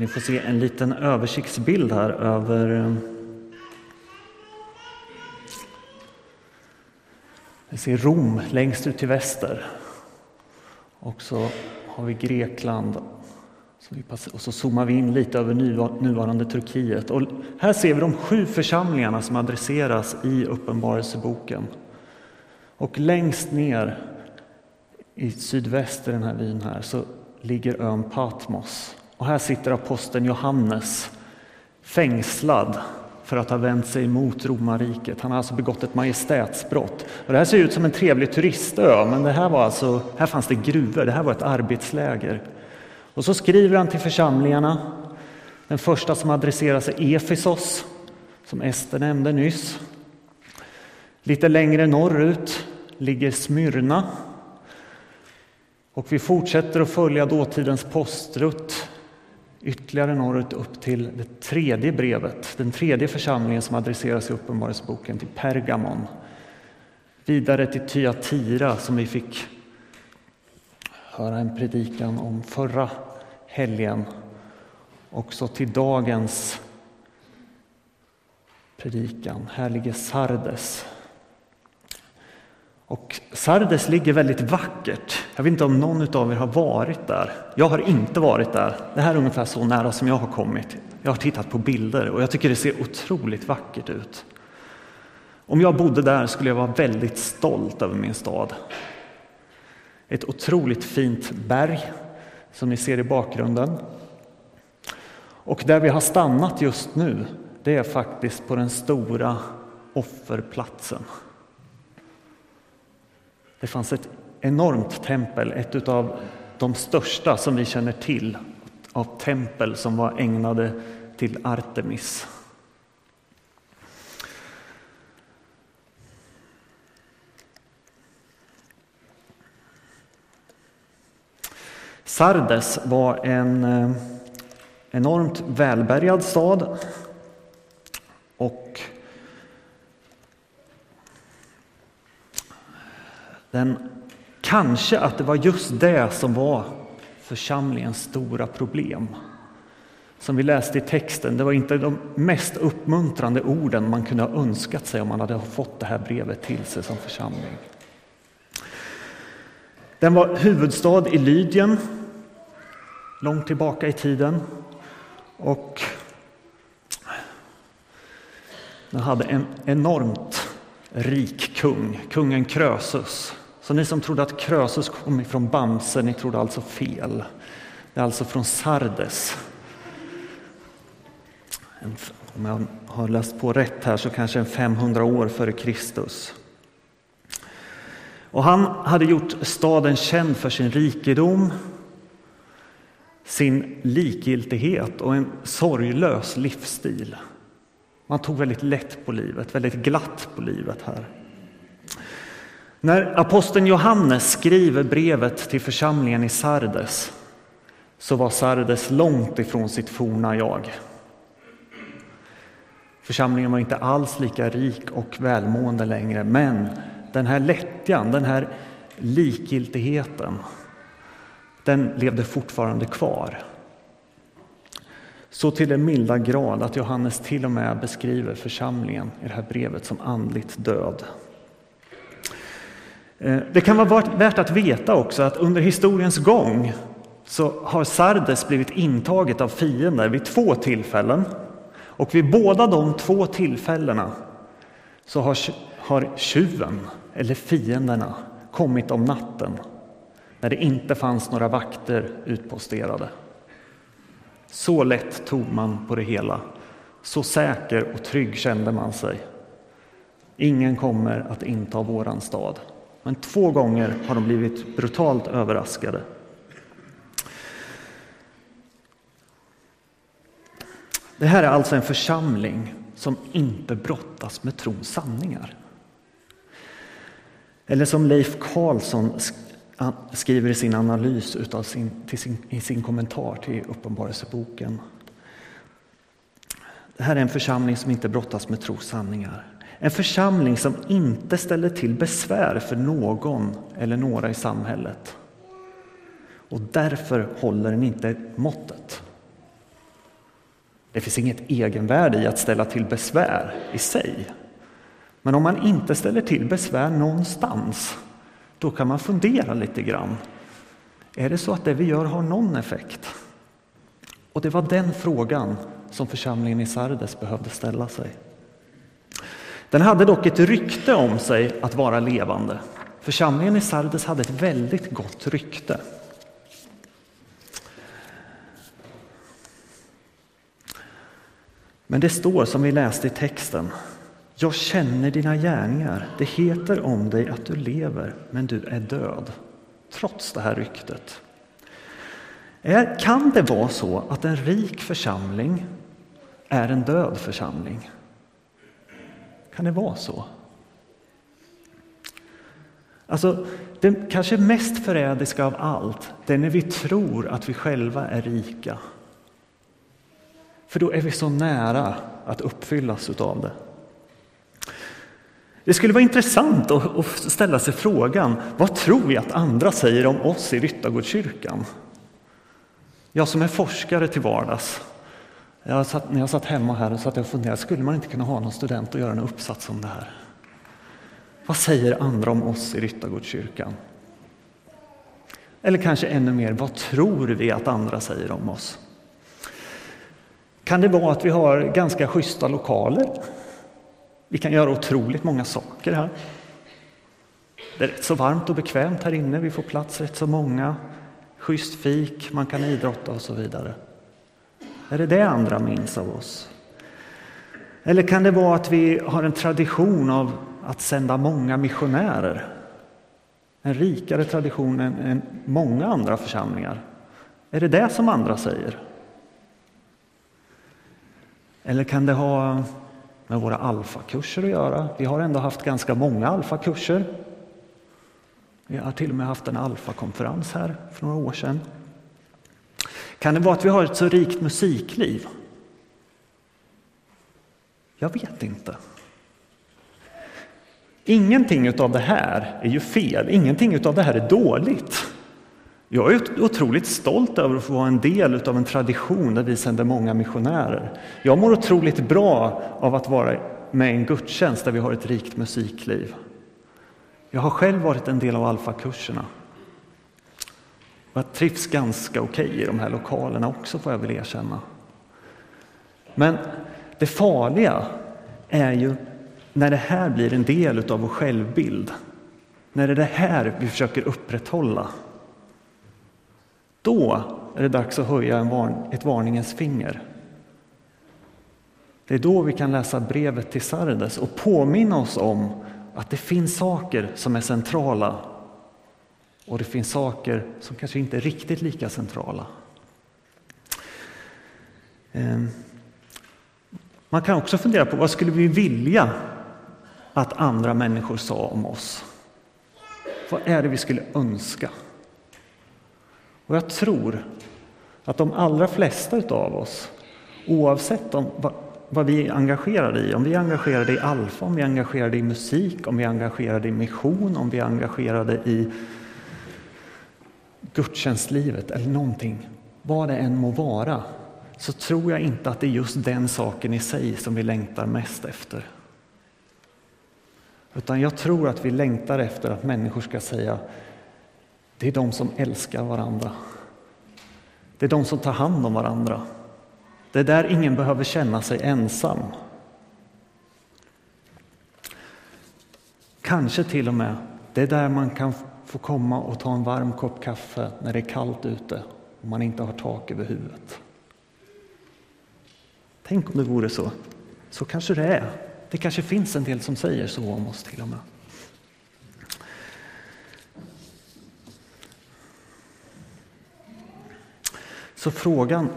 Ni får se en liten översiktsbild här över eh, Vi ser Rom längst ut till väster. Och så har vi Grekland. Och så zoomar vi in lite över nuvarande Turkiet. Och här ser vi de sju församlingarna som adresseras i Uppenbarelseboken. Och längst ner i sydväst i den här vyn här så ligger ön Patmos. Och här sitter aposteln Johannes fängslad för att ha vänt sig mot romarriket. Han har alltså begått ett majestätsbrott. Och det här ser ut som en trevlig turistö, men det här, var alltså, här fanns det gruvor, det här var ett arbetsläger. Och så skriver han till församlingarna. Den första som adresseras är Efesos, som Ester nämnde nyss. Lite längre norrut ligger Smyrna. Och vi fortsätter att följa dåtidens postrutt ytterligare norrut upp till det tredje brevet, den tredje församlingen som adresseras i Uppenbarelseboken, till Pergamon. Vidare till Thyatira som vi fick höra en predikan om förra helgen. Också till dagens predikan. Här ligger Sardes och Sardes ligger väldigt vackert. Jag vet inte om någon av er har varit där. Jag har inte varit där. Det här är ungefär så nära som jag har kommit. Jag har tittat på bilder och jag tycker det ser otroligt vackert ut. Om jag bodde där skulle jag vara väldigt stolt över min stad. Ett otroligt fint berg som ni ser i bakgrunden. Och där vi har stannat just nu, det är faktiskt på den stora offerplatsen. Det fanns ett enormt tempel, ett av de största som vi känner till av tempel som var ägnade till Artemis. Sardes var en eh, enormt välbärgad stad och Den, kanske att det var just det som var församlingens stora problem. Som vi läste i texten, det var inte de mest uppmuntrande orden man kunde ha önskat sig om man hade fått det här brevet till sig som församling. Den var huvudstad i Lydien, långt tillbaka i tiden. Och den hade en enormt rik kung, kungen Krösus. Så ni som trodde att Krösus kom ifrån Bamse, ni trodde alltså fel. Det är alltså från Sardes. Om jag har läst på rätt här så kanske en 500 år före Kristus. Och han hade gjort staden känd för sin rikedom, sin likgiltighet och en sorglös livsstil. Man tog väldigt lätt på livet, väldigt glatt på livet här. När aposteln Johannes skriver brevet till församlingen i Sardes så var Sardes långt ifrån sitt forna jag. Församlingen var inte alls lika rik och välmående längre, men den här lättjan, den här likgiltigheten, den levde fortfarande kvar. Så till den milda grad att Johannes till och med beskriver församlingen i det här brevet som andligt död. Eh, det kan vara värt att veta också att under historiens gång så har Sardes blivit intaget av fiender vid två tillfällen. Och vid båda de två tillfällena så har, har tjuven, eller fienderna, kommit om natten när det inte fanns några vakter utposterade. Så lätt tog man på det hela. Så säker och trygg kände man sig. Ingen kommer att inta våran stad. Men två gånger har de blivit brutalt överraskade. Det här är alltså en församling som inte brottas med trons sanningar. Eller som Leif Karlsson skriver i sin analys utav sin, sin, i sin kommentar till Uppenbarelseboken. Det här är en församling som inte brottas med trons sanningar. En församling som inte ställer till besvär för någon eller några i samhället. Och därför håller den inte måttet. Det finns inget egenvärde i att ställa till besvär i sig. Men om man inte ställer till besvär någonstans, då kan man fundera lite grann. Är det så att det vi gör har någon effekt? Och det var den frågan som församlingen i Sardes behövde ställa sig. Den hade dock ett rykte om sig att vara levande. Församlingen i Sardes hade ett väldigt gott rykte. Men det står som vi läste i texten. Jag känner dina gärningar. Det heter om dig att du lever, men du är död. Trots det här ryktet. Är, kan det vara så att en rik församling är en död församling? Kan det vara så? Alltså, det kanske mest förrädiska av allt, det är när vi tror att vi själva är rika. För då är vi så nära att uppfyllas av det. Det skulle vara intressant att ställa sig frågan, vad tror vi att andra säger om oss i Ryttargårdskyrkan? Jag som är forskare till vardags, jag satt, när jag satt hemma här och satt och funderade, skulle man inte kunna ha någon student och göra en uppsats om det här? Vad säger andra om oss i Ryttargårdskyrkan? Eller kanske ännu mer, vad tror vi att andra säger om oss? Kan det vara att vi har ganska schyssta lokaler? Vi kan göra otroligt många saker här. Det är rätt så varmt och bekvämt här inne, vi får plats rätt så många. Schysst fik, man kan idrotta och så vidare. Är det det andra minns av oss? Eller kan det vara att vi har en tradition av att sända många missionärer? En rikare tradition än, än många andra församlingar. Är det det som andra säger? Eller kan det ha med våra alfakurser att göra? Vi har ändå haft ganska många alfakurser. Vi har till och med haft en alfakonferens här för några år sedan. Kan det vara att vi har ett så rikt musikliv? Jag vet inte. Ingenting av det här är ju fel, ingenting av det här är dåligt. Jag är otroligt stolt över att få vara en del av en tradition där vi sänder många missionärer. Jag mår otroligt bra av att vara med i en gudstjänst där vi har ett rikt musikliv. Jag har själv varit en del av alfakurserna. Jag trivs ganska okej okay i de här lokalerna också får jag väl erkänna. Men det farliga är ju när det här blir en del av vår självbild. När det är det här vi försöker upprätthålla. Då är det dags att höja en varn, ett varningens finger. Det är då vi kan läsa brevet till Sardes och påminna oss om att det finns saker som är centrala och det finns saker som kanske inte är riktigt lika centrala. Ehm, man kan också fundera på vad skulle vi vilja att andra människor sa om oss? Vad är det vi skulle önska? Och jag tror att de allra flesta av oss, oavsett om, vad, vad vi är engagerade i, om vi är engagerade i alfa, om vi är engagerade i musik, om vi är engagerade i mission, om vi är engagerade i gudstjänstlivet eller någonting, vad det än må vara, så tror jag inte att det är just den saken i sig som vi längtar mest efter. Utan jag tror att vi längtar efter att människor ska säga det är de som älskar varandra. Det är de som tar hand om varandra. Det är där ingen behöver känna sig ensam. Kanske till och med, det är där man kan få komma och ta en varm kopp kaffe när det är kallt ute och man inte har tak över huvudet. Tänk om det vore så. Så kanske det är. Det kanske finns en del som säger så om oss till och med. Så frågan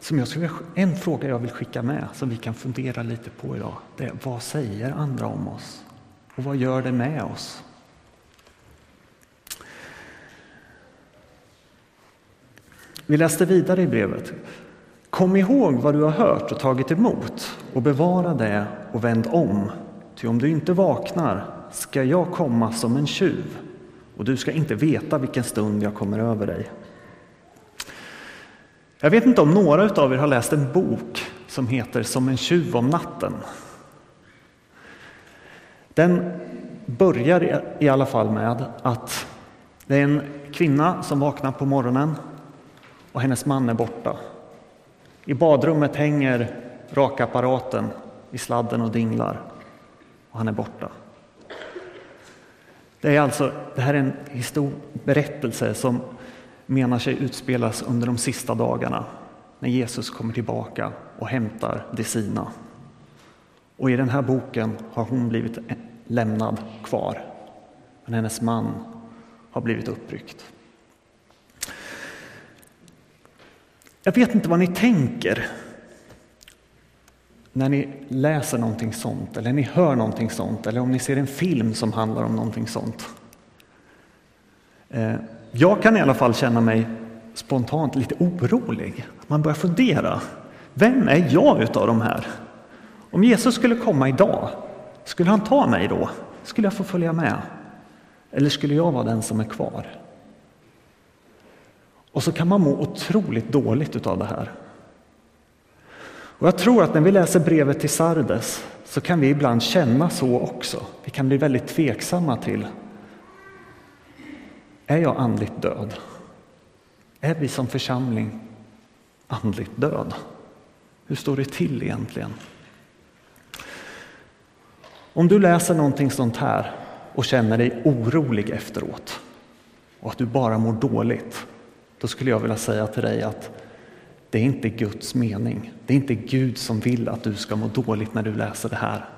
som jag skulle, en fråga jag vill skicka med som vi kan fundera lite på idag, det är vad säger andra om oss? Och vad gör det med oss? Vi läste vidare i brevet. Kom ihåg vad du har hört och tagit emot och bevara det och vänd om. Ty om du inte vaknar ska jag komma som en tjuv och du ska inte veta vilken stund jag kommer över dig. Jag vet inte om några av er har läst en bok som heter Som en tjuv om natten. Den börjar i alla fall med att det är en kvinna som vaknar på morgonen och hennes man är borta. I badrummet hänger rakapparaten i sladden och dinglar och han är borta. Det, är alltså, det här är en histor berättelse som menar sig utspelas under de sista dagarna när Jesus kommer tillbaka och hämtar de sina. Och i den här boken har hon blivit lämnad kvar, men hennes man har blivit uppryckt. Jag vet inte vad ni tänker när ni läser någonting sånt, eller ni hör någonting sånt, eller om ni ser en film som handlar om någonting sånt. Eh, jag kan i alla fall känna mig spontant lite orolig. Man börjar fundera. Vem är jag utav de här? Om Jesus skulle komma idag, skulle han ta mig då? Skulle jag få följa med? Eller skulle jag vara den som är kvar? Och så kan man må otroligt dåligt utav det här. Och jag tror att när vi läser brevet till Sardes så kan vi ibland känna så också. Vi kan bli väldigt tveksamma till är jag andligt död? Är vi som församling andligt död? Hur står det till egentligen? Om du läser någonting sånt här och känner dig orolig efteråt och att du bara mår dåligt, då skulle jag vilja säga till dig att det är inte Guds mening. Det är inte Gud som vill att du ska må dåligt när du läser det här.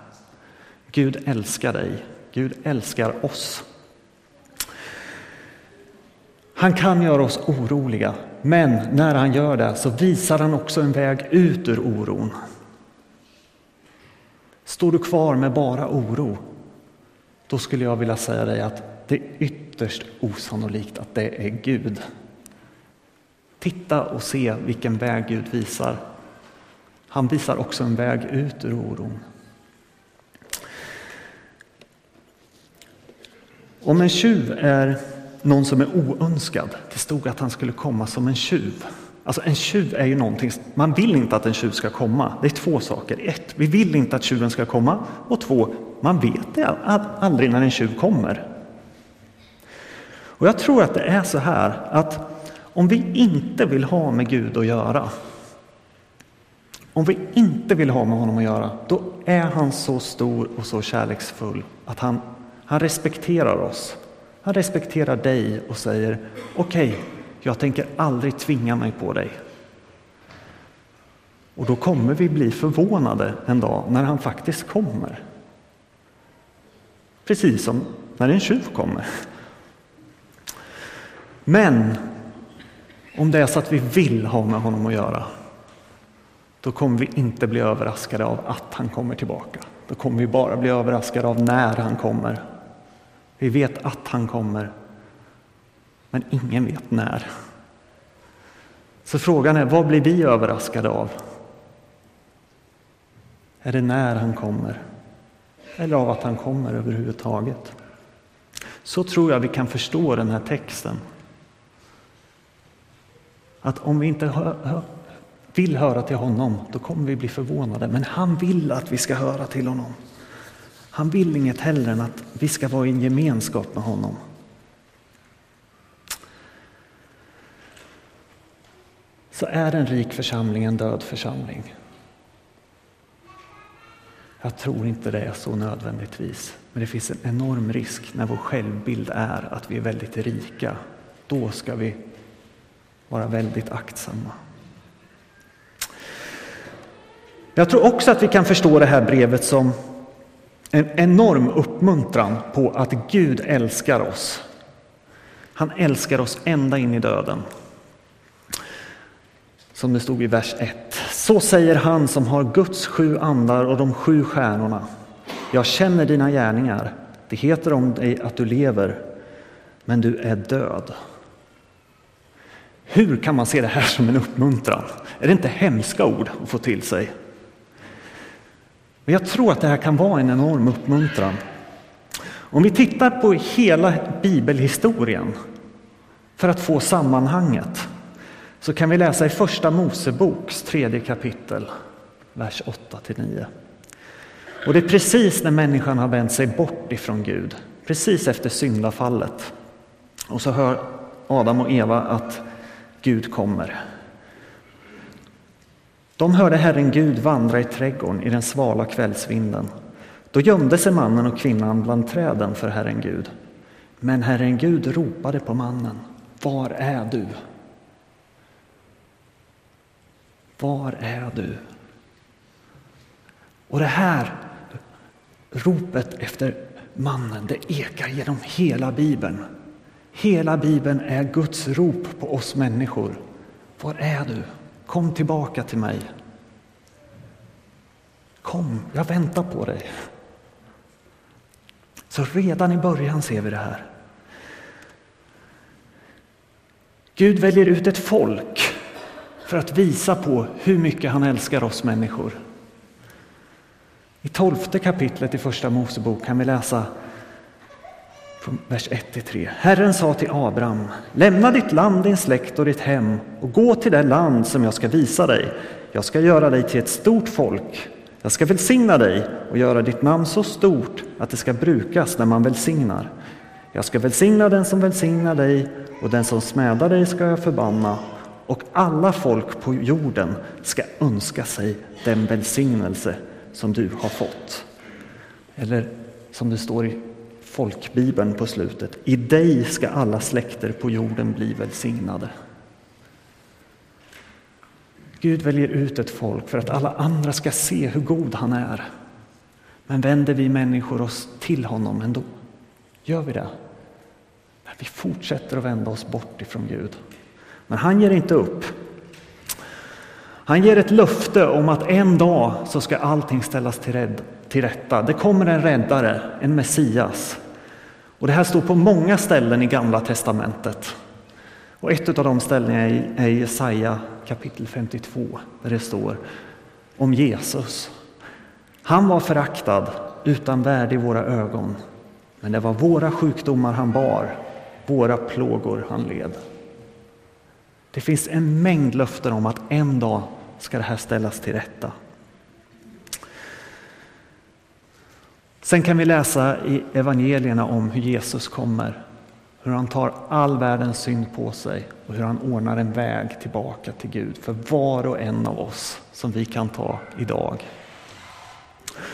Gud älskar dig. Gud älskar oss. Han kan göra oss oroliga, men när han gör det så visar han också en väg ut ur oron. Står du kvar med bara oro, då skulle jag vilja säga dig att det är ytterst osannolikt att det är Gud. Titta och se vilken väg Gud visar. Han visar också en väg ut ur oron. Om en tjuv är någon som är oönskad, det stod att han skulle komma som en tjuv. Alltså en tjuv är ju någonting, man vill inte att en tjuv ska komma. Det är två saker. Ett, vi vill inte att tjuven ska komma. Och två, man vet aldrig när en tjuv kommer. Och jag tror att det är så här att om vi inte vill ha med Gud att göra, om vi inte vill ha med honom att göra, då är han så stor och så kärleksfull att han, han respekterar oss. Han respekterar dig och säger okej, okay, jag tänker aldrig tvinga mig på dig. Och då kommer vi bli förvånade en dag när han faktiskt kommer. Precis som när en tjuv kommer. Men om det är så att vi vill ha med honom att göra, då kommer vi inte bli överraskade av att han kommer tillbaka. Då kommer vi bara bli överraskade av när han kommer. Vi vet att han kommer, men ingen vet när. Så frågan är, vad blir vi överraskade av? Är det när han kommer? Eller av att han kommer överhuvudtaget? Så tror jag vi kan förstå den här texten. Att om vi inte hör, hör, vill höra till honom, då kommer vi bli förvånade. Men han vill att vi ska höra till honom. Han vill inget hellre än att vi ska vara i en gemenskap med honom. Så är en rik församling en död församling. Jag tror inte det är så nödvändigtvis. Men det finns en enorm risk när vår självbild är att vi är väldigt rika. Då ska vi vara väldigt aktsamma. Jag tror också att vi kan förstå det här brevet som en enorm uppmuntran på att Gud älskar oss. Han älskar oss ända in i döden. Som det stod i vers 1. Så säger han som har Guds sju andar och de sju stjärnorna. Jag känner dina gärningar. Det heter om dig att du lever, men du är död. Hur kan man se det här som en uppmuntran? Är det inte hemska ord att få till sig? Men jag tror att det här kan vara en enorm uppmuntran. Om vi tittar på hela bibelhistorien för att få sammanhanget så kan vi läsa i Första Moseboks tredje kapitel. vers 8-9. Och det är precis när människan har vänt sig bort ifrån Gud, precis efter syndafallet. Och så hör Adam och Eva att Gud kommer. De hörde Herren Gud vandra i trädgården i den svala kvällsvinden. Då gömde sig mannen och kvinnan bland träden för Herren Gud. Men Herren Gud ropade på mannen. Var är du? Var är du? Och det här ropet efter mannen, det ekar genom hela Bibeln. Hela Bibeln är Guds rop på oss människor. Var är du? Kom tillbaka till mig. Kom, jag väntar på dig. Så redan i början ser vi det här. Gud väljer ut ett folk för att visa på hur mycket han älskar oss människor. I tolfte kapitlet i Första Mosebok kan vi läsa från vers 1-3. Herren sa till Abraham, lämna ditt land, din släkt och ditt hem och gå till det land som jag ska visa dig. Jag ska göra dig till ett stort folk. Jag ska välsigna dig och göra ditt namn så stort att det ska brukas när man välsignar. Jag ska välsigna den som välsignar dig och den som smädar dig ska jag förbanna och alla folk på jorden ska önska sig den välsignelse som du har fått. Eller som det står i folkbibeln på slutet. I dig ska alla släkter på jorden bli välsignade. Gud väljer ut ett folk för att alla andra ska se hur god han är. Men vänder vi människor oss till honom ändå? Gör vi det? Men vi fortsätter att vända oss bort ifrån Gud. Men han ger inte upp. Han ger ett löfte om att en dag så ska allting ställas till, rädd, till rätta. Det kommer en räddare, en Messias. Och det här står på många ställen i Gamla testamentet. Och ett av de ställena är i Jesaja kapitel 52 där det står om Jesus. Han var föraktad, utan värde i våra ögon. Men det var våra sjukdomar han bar, våra plågor han led. Det finns en mängd löften om att en dag ska det här ställas till rätta. Sen kan vi läsa i evangelierna om hur Jesus kommer, hur han tar all världens synd på sig och hur han ordnar en väg tillbaka till Gud för var och en av oss som vi kan ta idag.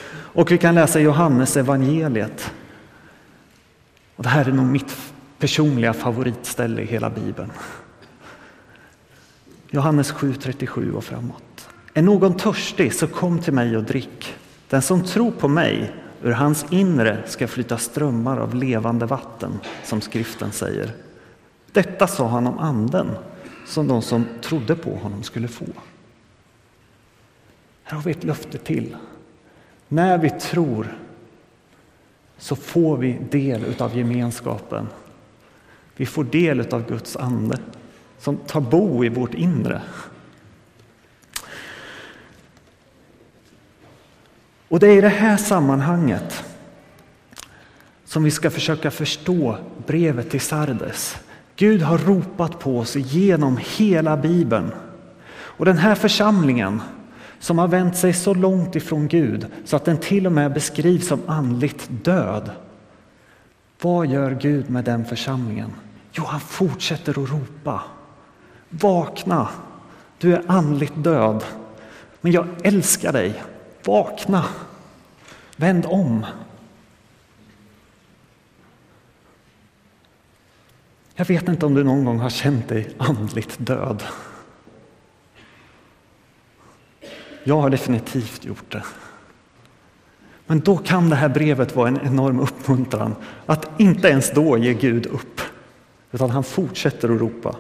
Och vi kan läsa Johannes evangeliet. Och det här är nog mitt personliga favoritställe i hela Bibeln. Johannes 7.37 och framåt. Är någon törstig så kom till mig och drick. Den som tror på mig, ur hans inre ska flyta strömmar av levande vatten, som skriften säger. Detta sa han om anden, som de som trodde på honom skulle få. Här har vi ett löfte till. När vi tror så får vi del av gemenskapen. Vi får del av Guds ande som tar bo i vårt inre. Och det är i det här sammanhanget som vi ska försöka förstå brevet till Sardes. Gud har ropat på oss genom hela Bibeln. Och den här församlingen som har vänt sig så långt ifrån Gud så att den till och med beskrivs som andligt död. Vad gör Gud med den församlingen? Jo, han fortsätter att ropa. Vakna! Du är andligt död, men jag älskar dig. Vakna! Vänd om! Jag vet inte om du någon gång har känt dig andligt död. Jag har definitivt gjort det. Men då kan det här brevet vara en enorm uppmuntran att inte ens då ge Gud upp, utan han fortsätter att ropa.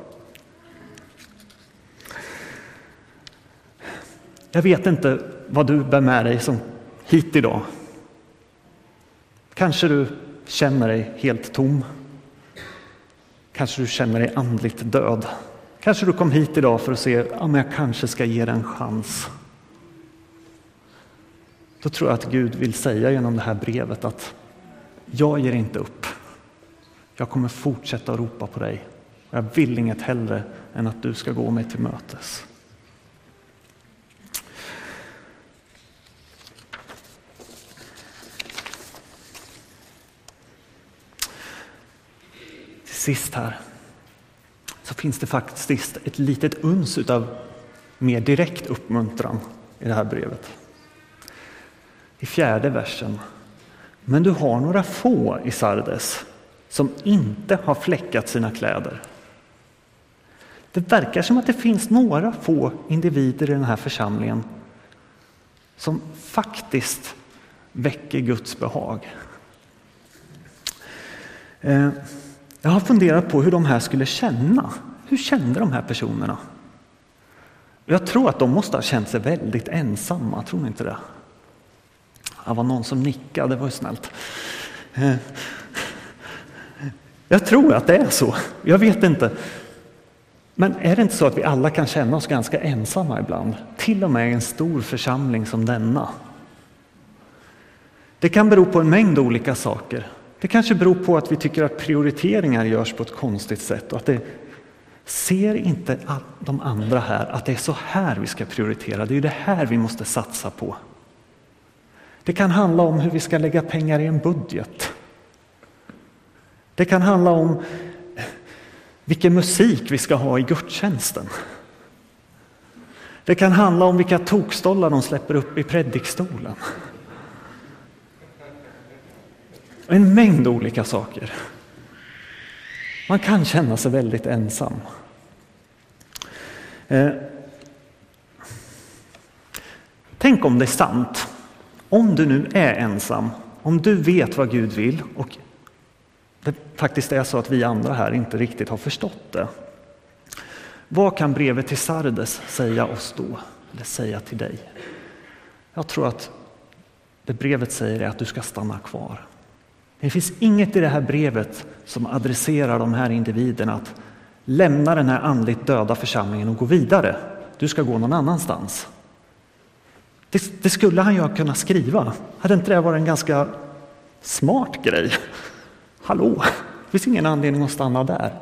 Jag vet inte vad du bär med dig som hit idag. Kanske du känner dig helt tom. Kanske du känner dig andligt död. Kanske du kom hit idag för att se om jag kanske ska ge dig en chans. Då tror jag att Gud vill säga genom det här brevet att jag ger inte upp. Jag kommer fortsätta att ropa på dig. Jag vill inget hellre än att du ska gå mig till mötes. Sist här så finns det faktiskt ett litet uns av mer direkt uppmuntran i det här brevet. I fjärde versen. Men du har några få i Sardes som inte har fläckat sina kläder. Det verkar som att det finns några få individer i den här församlingen som faktiskt väcker Guds behag. Eh, jag har funderat på hur de här skulle känna. Hur kände de här personerna? Jag tror att de måste ha känt sig väldigt ensamma, tror ni inte det? Det var någon som nickade, det var ju snällt. Eh, jag tror att det är så, jag vet inte. Men är det inte så att vi alla kan känna oss ganska ensamma ibland? Till och med i en stor församling som denna. Det kan bero på en mängd olika saker. Det kanske beror på att vi tycker att prioriteringar görs på ett konstigt sätt och att det ser inte de andra här att det är så här vi ska prioritera. Det är ju det här vi måste satsa på. Det kan handla om hur vi ska lägga pengar i en budget. Det kan handla om eh, vilken musik vi ska ha i gudstjänsten. Det kan handla om vilka tokstollar de släpper upp i predikstolen. En mängd olika saker. Man kan känna sig väldigt ensam. Eh, tänk om det är sant. Om du nu är ensam, om du vet vad Gud vill och det faktiskt är så att vi andra här inte riktigt har förstått det. Vad kan brevet till Sardes säga oss då? Eller säga till dig? Jag tror att det brevet säger är att du ska stanna kvar. Det finns inget i det här brevet som adresserar de här individerna att lämna den här andligt döda församlingen och gå vidare. Du ska gå någon annanstans. Det, det skulle han ju kunna skriva. Hade inte det varit en ganska smart grej? Hallå, det finns ingen anledning att stanna där.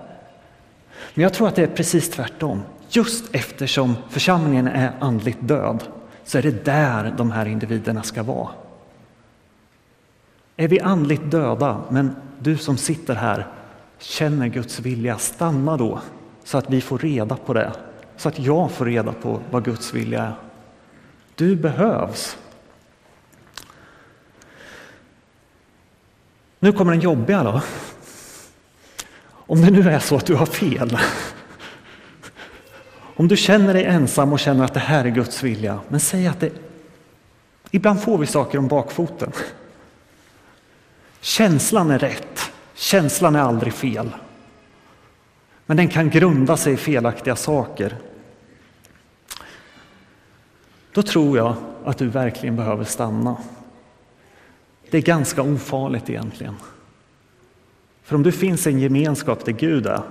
Men jag tror att det är precis tvärtom. Just eftersom församlingen är andligt död så är det där de här individerna ska vara. Är vi andligt döda, men du som sitter här känner Guds vilja, stanna då så att vi får reda på det. Så att jag får reda på vad Guds vilja är. Du behövs. Nu kommer den jobbiga då. Om det nu är så att du har fel. Om du känner dig ensam och känner att det här är Guds vilja, men säg att det... Ibland får vi saker om bakfoten. Känslan är rätt, känslan är aldrig fel. Men den kan grunda sig i felaktiga saker. Då tror jag att du verkligen behöver stanna. Det är ganska ofarligt egentligen. För om du finns i en gemenskap där Gud är,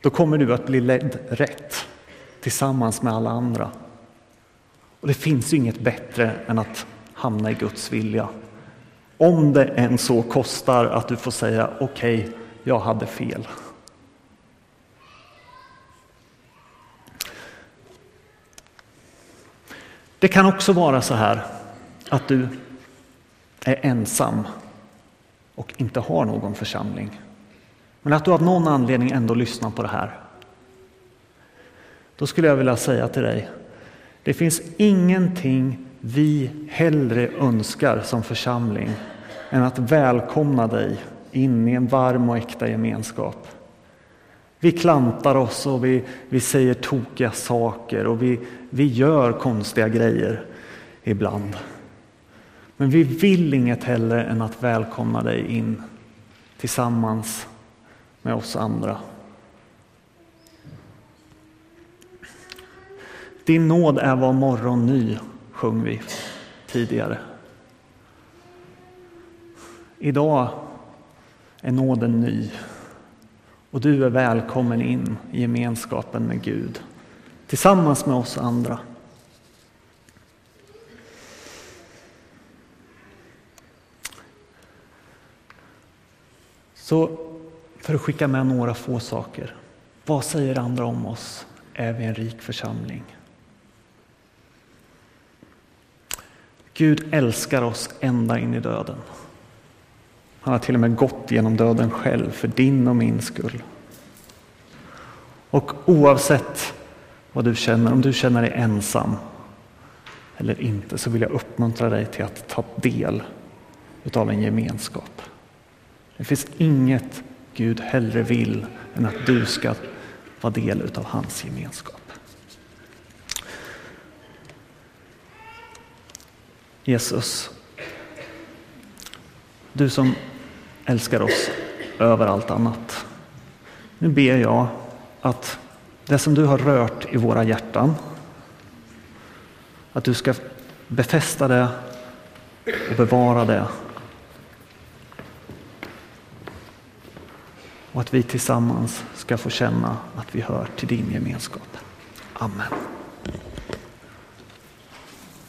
då kommer du att bli ledd rätt tillsammans med alla andra. Och det finns ju inget bättre än att hamna i Guds vilja. Om det än så kostar att du får säga okej, okay, jag hade fel. Det kan också vara så här att du är ensam och inte har någon församling. Men att du av någon anledning ändå lyssnar på det här. Då skulle jag vilja säga till dig, det finns ingenting vi hellre önskar som församling än att välkomna dig in i en varm och äkta gemenskap. Vi klantar oss och vi, vi säger tokiga saker och vi, vi gör konstiga grejer ibland. Men vi vill inget hellre än att välkomna dig in tillsammans med oss andra. Din nåd är var morgon ny, sjöng vi tidigare. Idag är nåden ny och du är välkommen in i gemenskapen med Gud tillsammans med oss andra. Så för att skicka med några få saker. Vad säger andra om oss? Är vi en rik församling? Gud älskar oss ända in i döden. Han har till och med gått genom döden själv för din och min skull. Och oavsett vad du känner, om du känner dig ensam eller inte, så vill jag uppmuntra dig till att ta del utav en gemenskap. Det finns inget Gud hellre vill än att du ska vara del utav hans gemenskap. Jesus, du som älskar oss över allt annat. Nu ber jag att det som du har rört i våra hjärtan, att du ska befästa det och bevara det. Och att vi tillsammans ska få känna att vi hör till din gemenskap. Amen.